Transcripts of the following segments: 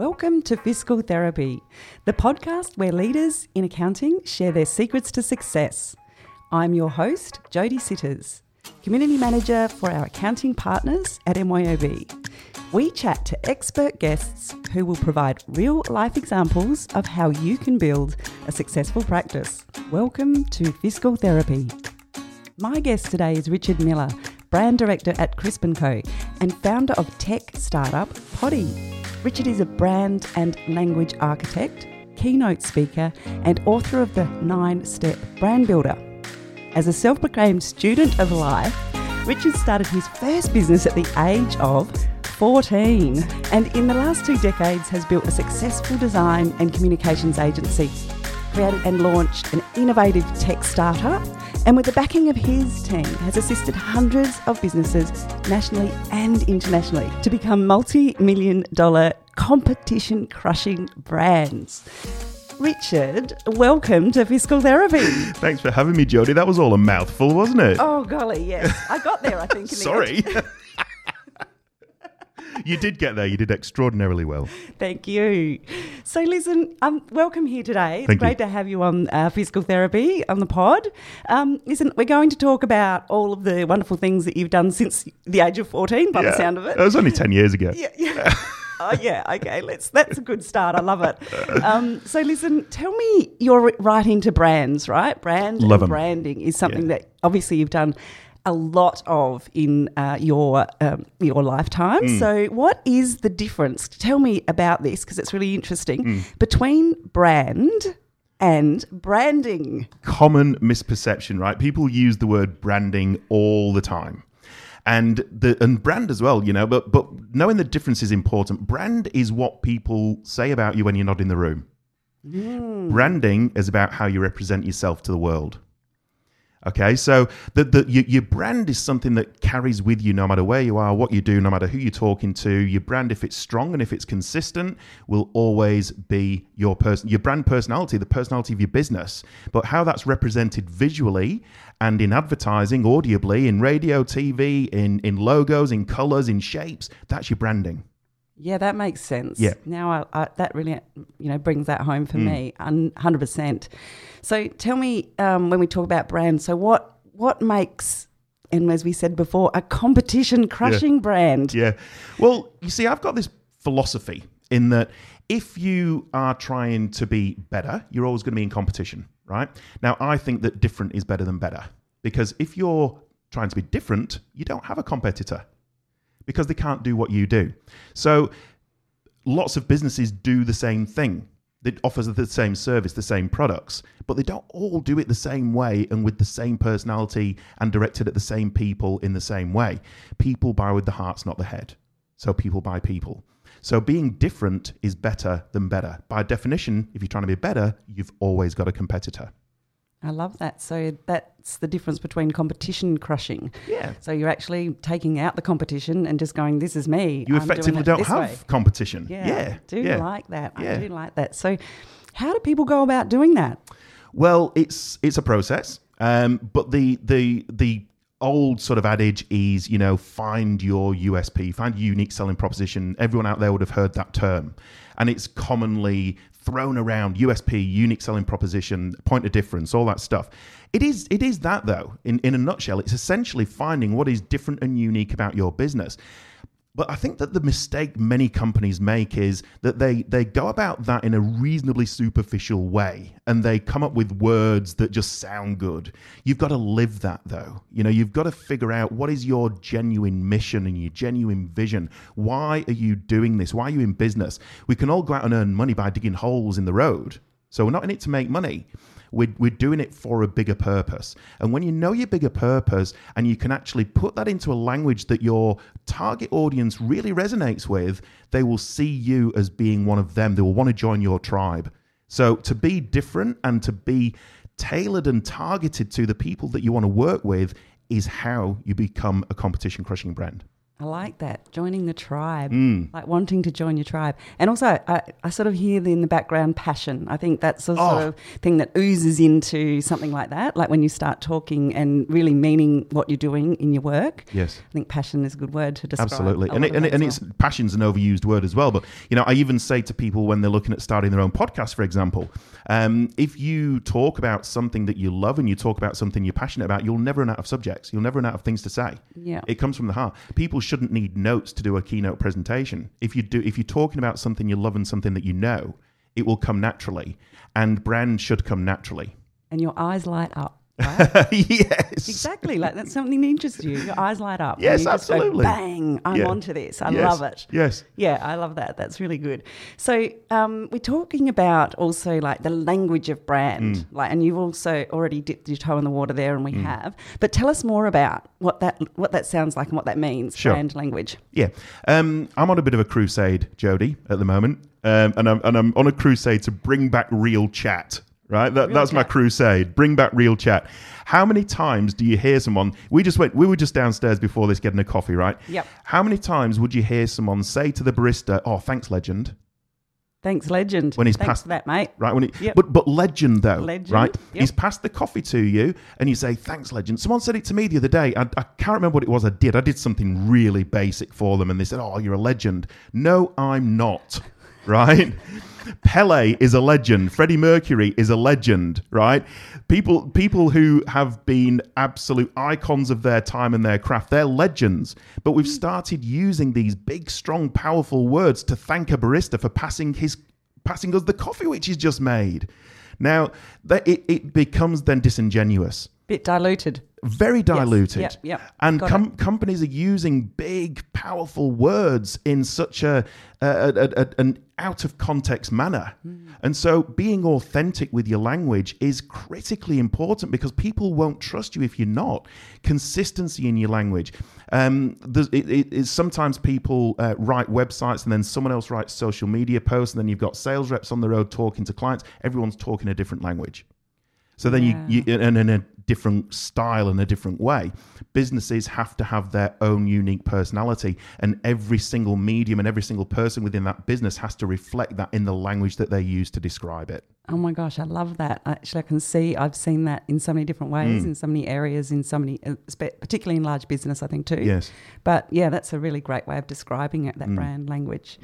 Welcome to Fiscal Therapy, the podcast where leaders in accounting share their secrets to success. I'm your host, Jody Sitters, Community Manager for our accounting partners at MYOB. We chat to expert guests who will provide real life examples of how you can build a successful practice. Welcome to Fiscal Therapy. My guest today is Richard Miller, Brand Director at Crisp & Co and founder of tech startup Poddy. Richard is a brand and language architect, keynote speaker, and author of the Nine Step Brand Builder. As a self proclaimed student of life, Richard started his first business at the age of 14 and in the last two decades has built a successful design and communications agency, created and launched an innovative tech startup, and with the backing of his team has assisted hundreds of businesses nationally and internationally to become multi-million dollar competition crushing brands. Richard, welcome to Fiscal Therapy. Thanks for having me, Jody. That was all a mouthful, wasn't it? Oh, golly, yes. I got there, I think. Sorry. you did get there. You did extraordinarily well. Thank you. So, listen, um, welcome here today. It's Thank great you. to have you on uh, Fiscal Therapy on the pod. Um, listen, we're going to talk about all of the wonderful things that you've done since the age of 14, by the sound of it. it was only 10 years ago. Yeah, yeah. oh yeah, okay. Let's. That's a good start. I love it. Um, so listen, tell me, you're right into brands, right? Brand Love and 'em. branding is something Yeah. that obviously you've done a lot of in uh, your um, your lifetime. Mm. So, what is the difference? Tell me about this because it's really interesting Mm. between brand and branding. Common misperception, right? People use the word branding all the time. And the and brand as well, you know, but but knowing the difference is important. Brand is what people say about you when you're not in the room. Branding is about how you represent yourself to the world. Okay, so the, the your, your brand is something that carries with you no matter where you are, what you do, no matter who you're talking to. Your brand, if it's strong and if it's consistent, will always be your person, your brand personality, the personality of your business. But how that's represented visually and in advertising, audibly, in radio, TV, in in logos, in colors, in shapes, that's your branding. Yeah, that makes sense. Yeah. Now I, I, that really, you know, brings that home for me, hundred percent. So tell me, um, when we talk about brands, so what what makes, and as we said before, a competition crushing brand? Yeah. Well, you see, I've got this philosophy in that if you are trying to be better, you're always going to be in competition, right? Now, I think that different is better than better because if you're trying to be different, you don't have a competitor because they can't do what you do. So, lots of businesses do the same thing. It offers the same service, the same products, but they don't all do it the same way and with the same personality and directed at the same people in the same way. People buy with the hearts, not the head. So people buy people. So being different is better than better. By definition, if you're trying to be better, you've always got a competitor. I love that. So that's the difference between competition crushing. Yeah. So you're actually taking out the competition and just going, "This is me." You I'm doing effectively don't have way." competition. Yeah, Yeah. I do yeah. like that. I do like that. So, how do people go about doing that? Well, it's it's a process, um, but the the the old sort of adage is you know find your USP, find your unique selling proposition. Everyone out there would have heard that term, and it's commonly thrown around USP, unique selling proposition, point of difference, all that stuff. It is it is that though. In in a nutshell, it's essentially finding what is different and unique about your business. But I think that the mistake many companies make is that they, they go about that in a reasonably superficial way and they come up with words that just sound good. You've got to live that though. You know, you've got to figure out what is your genuine mission and your genuine vision. Why are you doing this? Why are you in business? We can all go out and earn money by digging holes in the road. So we're not in it to make money. We're, we're doing it for a bigger purpose. And when you know your bigger purpose and you can actually put that into a language that your target audience really resonates with, they will see you as being one of them. They will want to join your tribe. So to be different and to be tailored and targeted to the people that you want to work with is how you become a competition crushing brand. I like that. Joining the tribe, Mm. like wanting to join your tribe. And also, I, I sort of hear in the background passion. I think that's the sort Oh. of thing that oozes into something like that. Like when you start talking and really meaning what you're doing in your work. Yes. I think passion is a good word to describe. Absolutely, and it, and, it, and it's passion's an overused word as well. But you know, I even say to people when they're looking at starting their own podcast, for example, um, if you talk about something that you love and you talk about something you're passionate about, you'll never run out of subjects. You'll never run out of things to say. Yeah. it comes from the heart. People shouldn't need notes to do a keynote presentation. If you do, if you're talking about something you love and something that you know, it will come naturally, and brand should come naturally. and your eyes light up. Right? yes, exactly. Like that's something that interests you. Your eyes light up. Yes, just go, absolutely. Bang! I'm Yeah. onto this. I Yes. love it. Yes. Yeah, I love that. That's really good. So um, we're talking about also like the language of brand, Mm. like, and you've also already dipped your toe in the water there, and we have. But tell us more about what that what that sounds like and what that means. Sure. Brand language. Yeah, um, I'm on a bit of a crusade, Jody, at the moment, um, and I'm and I'm on a crusade to bring back real chat. Right, that, that's my crusade. Bring back real chat. How many times do you hear someone? We just went. We were just downstairs before this getting a coffee, right? Yep. How many times would you hear someone say to the barista, "Oh, thanks, legend," Thanks, legend. When he's Thanks past- for that, mate. right? When he, Yep. but but legend though, Legend, right? yep. He's passed the coffee to you, and you say, "Thanks, legend." Someone said it to me the other day. I, I can't remember what it was. I did. I did something really basic for them, and they said, "Oh, you're a legend." No, I'm not. Right? Pele is a legend. Freddie Mercury is a legend, right? People people who have been absolute icons of their time and their craft, they're legends. But we've started using these big, strong, powerful words to thank a barista for passing his passing us the coffee which he's just made. Now, that it, it becomes then disingenuous Bit diluted. Very diluted. Yep, yep. And com- companies are using big, powerful words in such a, a, a, a- an out of context manner. Hmm. And so being authentic with your language is critically important because people won't trust you if you're not. Consistency in your language. Um, it, it, it's sometimes people uh, write websites and then someone else writes social media posts, and then you've got sales reps on the road talking to clients. Everyone's talking a different language. So then Yeah. you, you and in a different style and a different way. Businesses have to have their own unique personality, and every single medium and every single person within that business has to reflect that in the language that they use to describe it. Oh my gosh, I love that. Actually, I can see I've seen that in so many different Mm. ways, in so many areas, in so many, uh, particularly in large business, I think too. Yes. But yeah, that's a really great way of describing it. That Mm. brand language.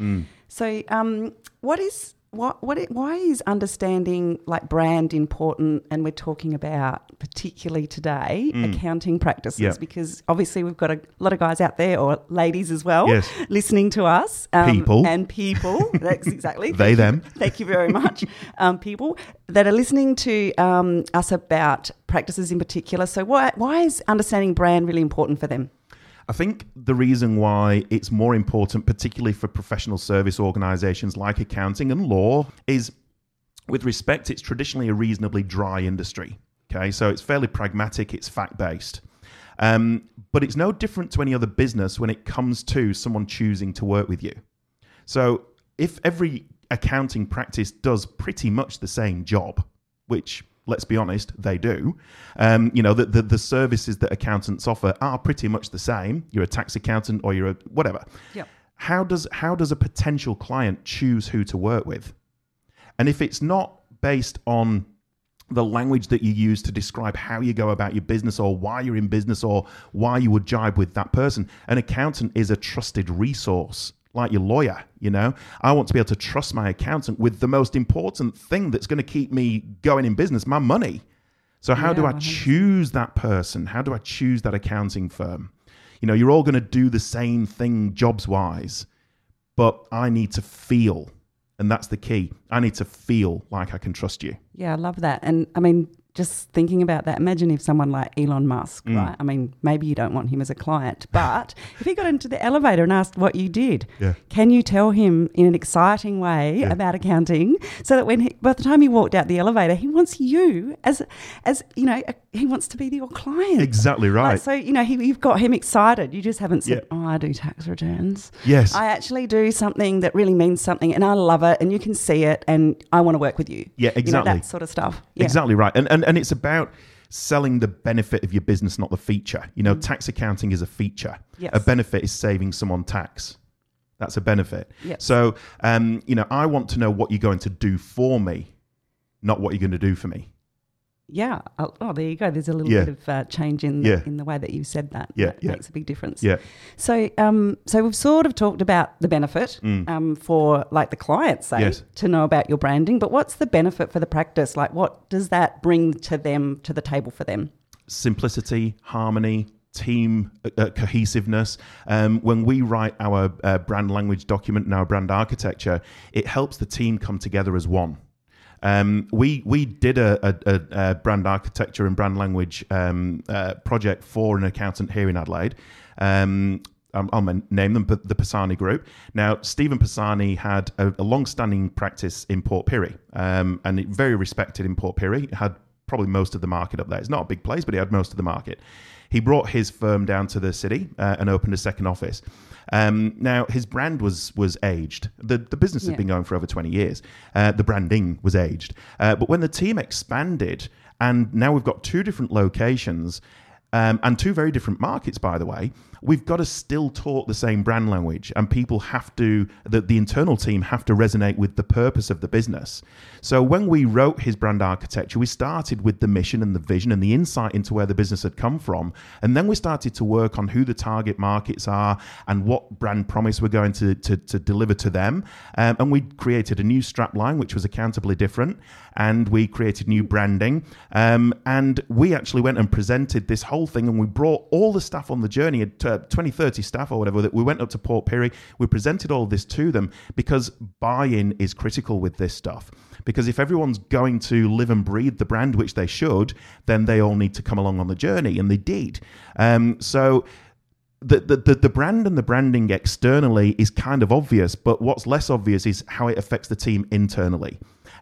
So, um, what is what what it, why is understanding like brand important? And we're talking about particularly today accounting practices Mm. Yeah. because obviously we've got a lot of guys out there or ladies as well Yes. listening to us. um, People. and people. That's exactly They, them. Thank you very much, um, people that are listening to um, us about practices in particular. So, why why is understanding brand really important for them? I think the reason why it's more important, particularly for professional service organizations like accounting and law, is with respect, it's traditionally a reasonably dry industry. Okay, so it's fairly pragmatic, it's fact based. Um, but it's no different to any other business when it comes to someone choosing to work with you. So if every accounting practice does pretty much the same job, which let's be honest, they do. Um, you know, the, the the services that accountants offer are pretty much the same. You're a tax accountant or you're a whatever. Yep. How does how does a potential client choose who to work with? And if it's not based on the language that you use to describe how you go about your business or why you're in business or why you would jibe with that person. An accountant is a trusted resource, like your lawyer, you know. I want to be able to trust my accountant with the most important thing that's going to keep me going in business, my money. So how do I 100%. choose that person? How do I choose that accounting firm? You know, you're all going to do the same thing jobs wise, but I need to feel and that's the key. I need to feel like I can trust you. Yeah, I love that. And I mean, just thinking about that, imagine if someone like Elon Musk, Mm. right? I mean, maybe you don't want him as a client, but if he got into the elevator and asked what you did, Yeah. can you tell him in an exciting way Yeah. about accounting so that when he, by the time he walked out the elevator, he wants you as, as you know, a, he wants to be your client. Exactly right. Like, so, you know, he, you've got him excited. You just haven't said, Yeah. oh, I do tax returns. yes. I actually do something that really means something and I love it and you can see it and I want to work with you. Yeah, You know, exactly. that sort of stuff. Exactly right. And, and and it's about selling the benefit of your business, not the feature. You know, tax accounting is a feature. Yes. A benefit is saving someone tax. That's a benefit. Yes. So, um, you know, I want to know what you're going to do for me, not what you're going to do for me. Yeah. Oh, oh, there you go. There's a little Yeah. bit of uh, change in the, Yeah. in the way that you said that. Yeah, That yeah. makes a big difference. Yeah. So, um, so we've sort of talked about the benefit um, for like the clients, say, Mm. Yes. to know about your branding. But what's the benefit for the practice? Like, what does that bring to them to the table for them? simplicity, harmony, team uh, uh, cohesiveness. Um, when we write our uh, brand language document and our brand architecture, it helps the team come together as one. Um, we we did a, a, a, brand architecture and brand language um, uh, project for an accountant here in Adelaide. Um, um, I'll name them, the Pisani Group. Now, Stephen Pisani had a, a long-standing practice in Port Pirie, um, and very respected in Port Pirie. Had probably most of the market up there. It's not a big place, but he had most of the market. He brought his firm down to the city uh, and opened a second office. Um, now, his brand was was aged. The the business Yeah. been going for over twenty years. Uh, the branding was aged. Uh, but when the team expanded, and now we've got two different locations. Um, and two very different markets, by the way. We've got to still talk the same brand language, and people have to, the, the internal team have to resonate with the purpose of the business. So when we wrote his brand architecture, we started with the mission and the vision and the insight into where the business had come from. And then we started to work on who the target markets are and what brand promise we're going to, to, to deliver to them. Um, and we created a new strap line, which was accountably different. And we created new branding. Um, and we actually went and presented this whole thing and we brought all the staff on the journey, uh, 20, 30 staff or whatever, that we went up to Port Pirie. We presented all this to them because buy-in is critical with this stuff. Because if everyone's going to live and breathe the brand, which they should, then they all need to come along on the journey, and they did. Um, so the, the, the brand and the branding externally is kind of obvious, but what's less obvious is how it affects the team internally.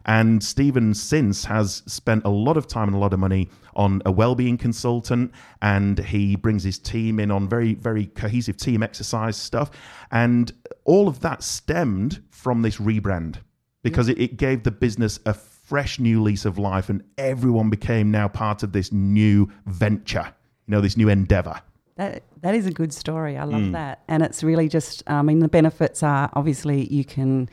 And Stephen since has spent a lot of time and a lot of money on a well-being consultant, and he brings his team in on very, very cohesive team exercise stuff, and all of that stemmed from this rebrand because it, it gave the business a fresh new lease of life, and everyone became now part of this new venture, you know, this new endeavor. That that is a good story. I Mm. love that, and it's really just. I mean, the benefits are obviously you can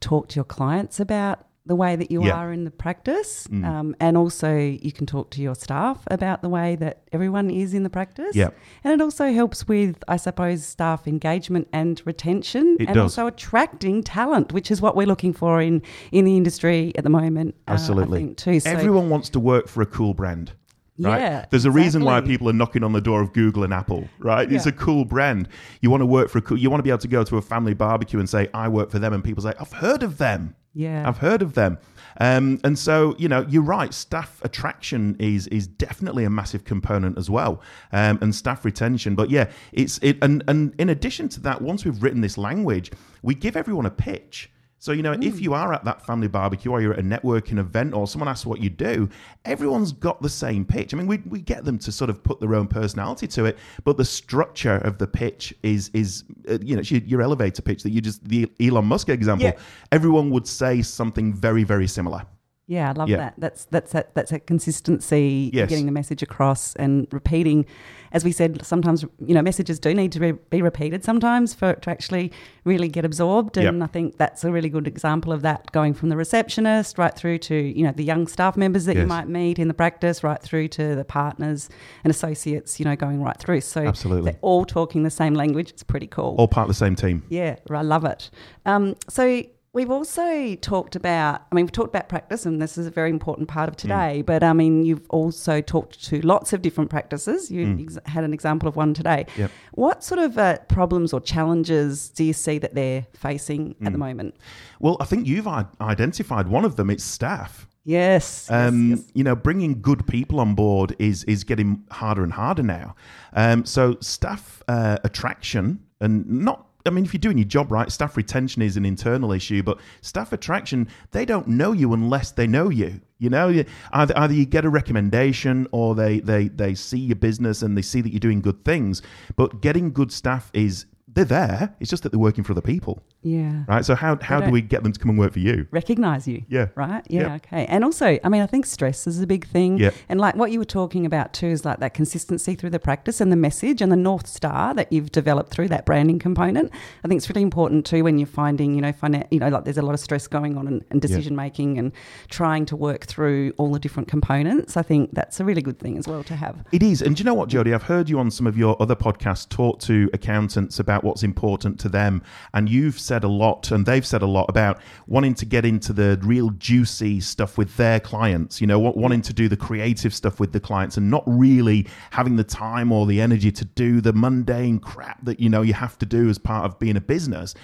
talk to your clients about the way that you Yeah. Mm. are in the practice, um, and also you can talk to your staff about the way that everyone is in the practice. Yeah. and it also helps with, I suppose, staff engagement and retention, It and does. also attracting talent, which is what we're looking for in in the industry at the moment. uh, Absolutely. I think too. So, Everyone wants to work for a cool brand. Right? Yeah, There's a reason why people are knocking on the door of Google and Apple, right? It's a cool brand. You want to work for a cool, you want to be able to go to a family barbecue and say, I work for them. And people say, I've heard of them. Yeah. I've heard of them. Um, and so, you know, you're right. Staff attraction is is definitely a massive component as well, um, and staff retention. But yeah, it's it. And and in addition to that, once we've written this language, we give everyone a pitch. So you know, if you are at that family barbecue or you're at a networking event or someone asks what you do, everyone's got the same pitch. I mean, we, we get them to sort of put their own personality to it, but the structure of the pitch is is uh, you know your, your elevator pitch that you just the Elon Musk example. Yeah. Everyone would say something very very similar. Yeah, I love Yeah. that. That's that's that that's a consistency, Yes. getting the message across and repeating. As we said, sometimes you know messages do need to be, be repeated sometimes for it to actually really get absorbed. Yep. And I think that's a really good example of that, going from the receptionist right through to you know the young staff members that you might meet in the practice, right through to the partners and associates. You know, going right through. So Absolutely. they're all talking the same language. It's pretty cool. All part of the same team. Yeah, I love it. Um, so we've also talked about, I mean, we've talked about practice, and this is a very important part of Mm. today. But I mean, you've also talked to lots of different practices. You ex- had an example of one today. Mm. Yep. What sort of uh, problems or challenges do you see that they're facing at Mm. the moment? Well, I think you've i- identified one of them. It's staff. Yes. yes, Um, yes. You know, bringing good people on board is is getting harder and harder now. Um, so staff uh, attraction and not. I mean, if you're doing your job right, staff retention is an internal issue, but staff attraction, they don't know you unless they know you. You know, either, either you get a recommendation or they, they, they see your business and they see that you're doing good things. But getting good staff is They're there. It's just that they're working for other people, Yeah. right? So how how do we get them to come and work for you? Recognize you. Yeah. Right? Yeah, Yeah. okay. And also, I mean, I think stress is a big thing. Yeah. And like what you were talking about too is like that consistency through the practice and the message and the North Star that you've developed through that branding component. I think it's really important too when you're finding, you know, finan- you know, like there's a lot of stress going on and, and decision making and trying to work through all the different components. I think that's a really good thing as well to have. It is. And do you know what, Jody? I've heard you on some of your other podcasts talk to accountants about what's important to them. And you've said a lot, and they've said a lot about wanting to get into the real juicy stuff with their clients, you know, wanting to do the creative stuff with the clients and not really having the time or the energy to do the mundane crap that, you know, you have to do as part of being a business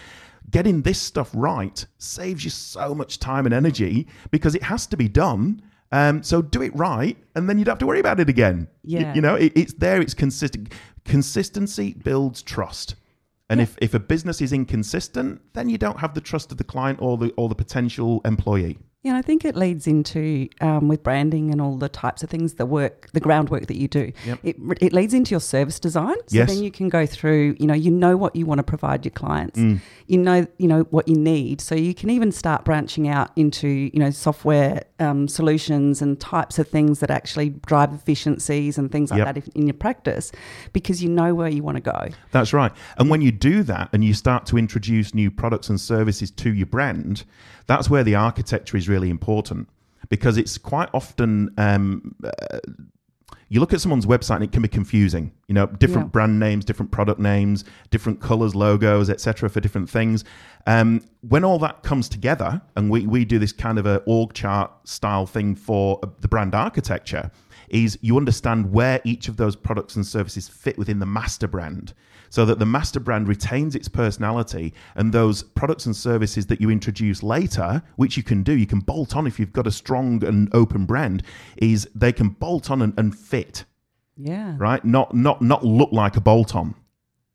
getting this stuff right saves you so much time and energy because it has to be done. Um, so do it right, and then you don't have to worry about it again. Yeah. you know, it, it's there. It's consistent. Consistency builds trust. And if, if a business is inconsistent, then you don't have the trust of the client or the or the potential employee. Yeah, I think it leads into um, with branding and all the types of things, the work, the groundwork that you do. Yep. It, it leads into your service design. So Yes. then you can go through. You know, you know what you want to provide your clients. Mm. You know, you know what you need. So you can even start branching out into you know software um, solutions and types of things that actually drive efficiencies and things like Yep. that in your practice, because you know where you want to go. That's right. And when you do that and you start to introduce new products and services to your brand, that's where the architecture is really important because it's quite often. Um, uh, you look at someone's website and it can be confusing. You know, different Yeah. brand names, different product names, different colors, logos, etc. for different things. Um, when all that comes together, and we, we do this kind of a org chart style thing for uh, the brand architecture, is you understand where each of those products and services fit within the master brand so that the master brand retains its personality and those products and services that you introduce later which you can do you can bolt on if you've got a strong and open brand is they can bolt on and, and fit. Yeah, right? Not not not look like a bolt on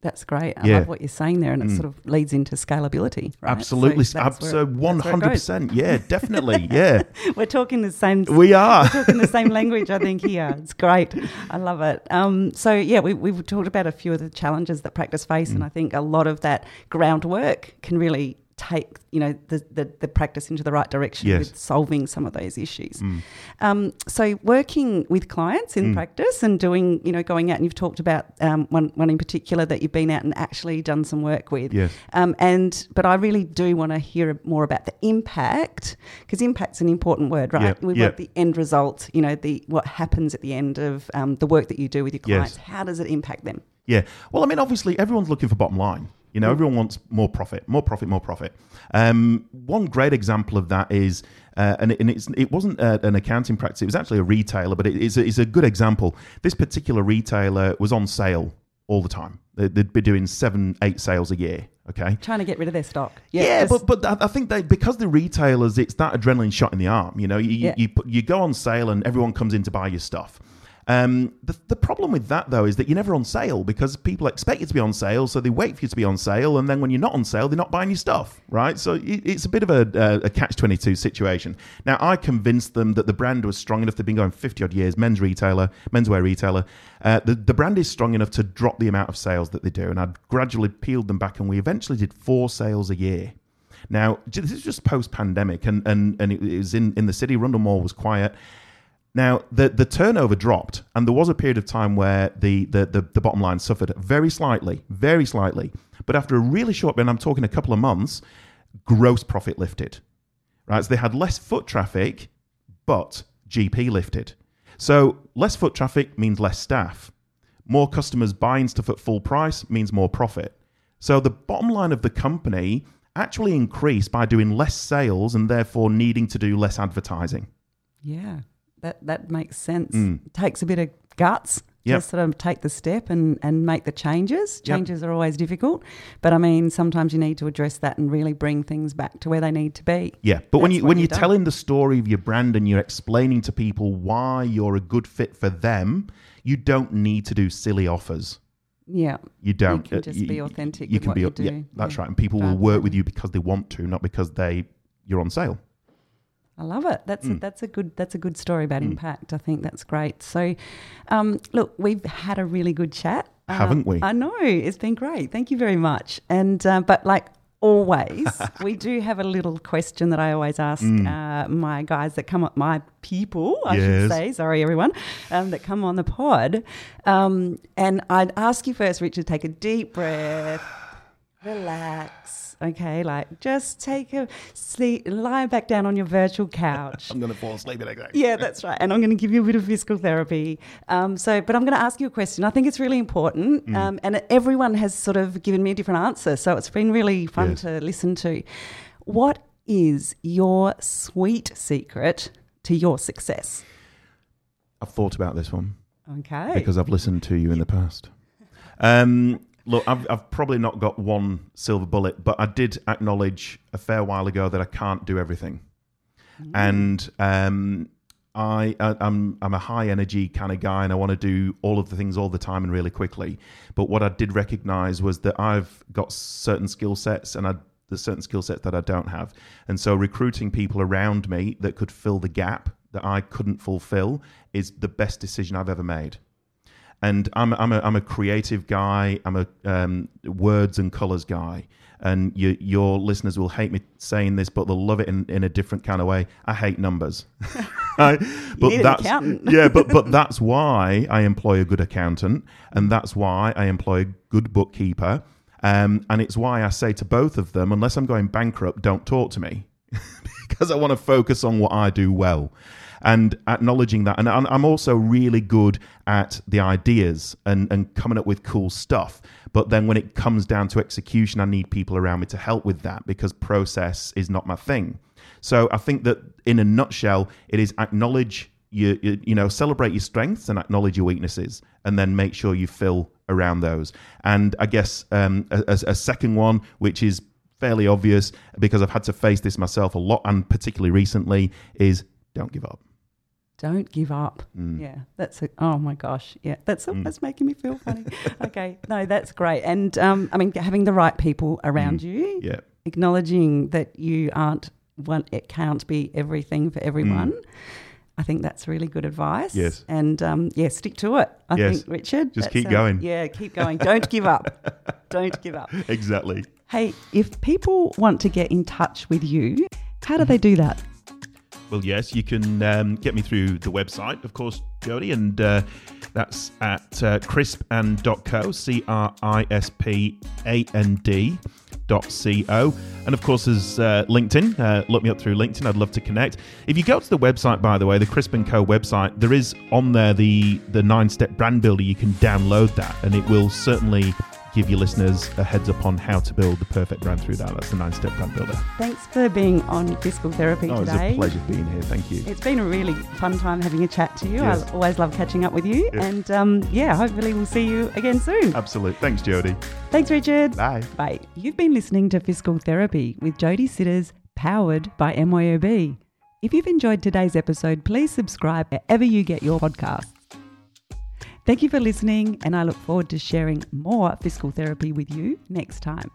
that's great. I Yeah. love what you're saying there, and it Mm. sort of leads into scalability. Right? absolutely So absolutely that's where it goes. 100% yeah definitely yeah We're talking the same. we are We're talking the same language, I think. Here, it's great. I love it. Um, so yeah, we we've talked about a few of the challenges that practice face, Mm. and I think a lot of that groundwork can really take you know the, the, the practice into the right direction Yes. with solving some of those issues. Mm. Um, so working with clients in Mm. practice and doing you know going out and you've talked about um, one one in particular that you've been out and actually done some work with. yes Um, and but I really do want to hear more about the impact because impact's an important word, right? Yeah, We've yeah. got the end result, you know, the what happens at the end of um, the work that you do with your Yes. clients. How does it impact them? Yeah. Well, I mean, obviously, everyone's looking for bottom line. You know, everyone wants more profit, more profit, more profit. Um, one great example of that is, uh, and, it, and it's, it wasn't uh, an accounting practice; it was actually a retailer, but it, it's, a, it's a good example. This particular retailer was on sale all the time. They- They'd be doing seven, eight sales a year. Okay. Trying to get rid of their stock. Yeah, that's- but but I think they because the retailers, it's that adrenaline shot in the arm. You know, you Yeah. you, put, you go on sale and everyone comes in to buy your stuff. Um, the, the problem with that though is that you're never on sale because people expect you to be on sale, so they wait for you to be on sale, and then when you're not on sale, they're not buying your stuff, right? So it, it's a bit of a, a, a catch twenty two situation. Now I convinced them that the brand was strong enough. They've been going fifty odd years, men's retailer, menswear retailer. Uh, the the brand is strong enough to drop the amount of sales that they do, and I gradually peeled them back, and we eventually did four sales a year. Now, this is just post pandemic, and, and, and it was in, in the city. Rundle Mall was quiet. Now, the, the turnover dropped, and there was a period of time where the, the, the, the bottom line suffered very slightly, very slightly. But after a really short, and I'm talking a couple of months, gross profit lifted. Right? So they had less foot traffic, but GP lifted. So less foot traffic means less staff. More customers buying stuff at full price means more profit. So the bottom line of the company actually increased by doing less sales and therefore needing to do less advertising. yeah, that that makes sense. Mm. It takes a bit of guts. Yep. To sort of take the step and, and make the changes. Yep. Changes are always difficult, but I mean, sometimes you need to address that and really bring things back to where they need to be. Yeah, but when That's you what when you're done. telling the story of your brand and you're explaining to people why you're a good fit for them, you don't need to do silly offers. Yeah, You don't. can Uh, just be authentic You can be. you Yeah, that's Yeah. right. And people will work with you because they want to, not because they you're on sale. I love it. That's a, Mm. that's a good that's a good story about Mm. impact. I think that's great. So, um, look, we've had a really good chat, Uh, Haven't we? I know it's been great. Thank you very much. And uh, but like always, we do have a little question that I always ask Mm. uh, my guys that come up, my people, I Yes. should say. Sorry, everyone, um, that come on the pod. Um, and I'd ask you first, Richard, take a deep breath, relax. Okay, like just take a sleep, lie back down on your virtual couch. I'm going to fall asleep in a second. Yeah, that's right. And I'm going to give you a bit of physical therapy. Um, so, but I'm going to ask you a question. I think it's really important. Mm. Um, and everyone has sort of given me a different answer. So it's been really fun Yes. to listen to. What is your sweet secret to your success? I've thought about this one Okay. because I've listened to you in the past. Um, look, I've, I've probably not got one silver bullet, but I did acknowledge a fair while ago that I can't do everything. and um, I, I I'm I'm a high energy kind of guy, and I want to do all of the things all the time and really quickly. But what I did recognize was that I've got certain skill sets, and I there's certain skill sets that I don't have, and so recruiting people around me that could fill the gap that I couldn't fulfill is the best decision I've ever made. And I'm I'm a I'm a creative guy. I'm a um, words and colors guy. And you, your listeners will hate me saying this, but they'll love it in, in a different kind of way. I hate numbers, but that's accountant. yeah, but but that's why I employ a good accountant, and that's why I employ a good bookkeeper, um, and it's why I say to both of them, unless I'm going bankrupt, don't talk to me, because I want to focus on what I do well, and acknowledging that. And I'm also really good at the ideas and and coming up with cool stuff. But then when it comes down to execution, I need people around me to help with that because process is not my thing. So I think that in a nutshell, it is acknowledge you, you, know, celebrate your strengths and acknowledge your weaknesses, and then make sure you fill around those. And I guess um, a- a second one, which is fairly obvious because I've had to face this myself a lot, and particularly recently, is don't give up. Don't give up. Mm. Yeah, that's a, oh my gosh. Yeah, that's Mm. that's making me feel funny. okay, no, that's great. And um, I mean, having the right people around you, Mm. Yeah, acknowledging that you aren't one, it can't be everything for everyone. I think that's really good advice. Mm. Yes. and um, yeah, stick to it. I Yes. think Richard. Just keep sounds- going. Yeah, keep going. Don't give up. Don't give up. exactly. Hey, if people want to get in touch with you, how do they do that? Well, yes, you can um, get me through the website, of course, Jody, and uh, that's at uh, crispand.co, C R I S P A N D. Co and of course there's uh, linkedin uh, look me up through linkedin i'd love to connect if you go to the website by the way the crisp and co website there is on there the the nine step brand builder you can download that and it will certainly give your listeners a heads up on how to build the perfect brand through that that's the nine step brand builder Thanks for being on Fiscal Therapy oh it's today. a pleasure being here thank you It's been a really fun time having a chat to you. Yes. I always love catching up with you. Yes. And um, yeah, hopefully we'll see you again soon. absolute thanks jody Thanks, Richard. bye Bye. You've been listening to Fiscal Therapy with Jody Sitters, powered by MYOB. If you've enjoyed today's episode, please subscribe wherever you get your podcasts. Thank you for listening, and I look forward to sharing more fiscal therapy with you next time.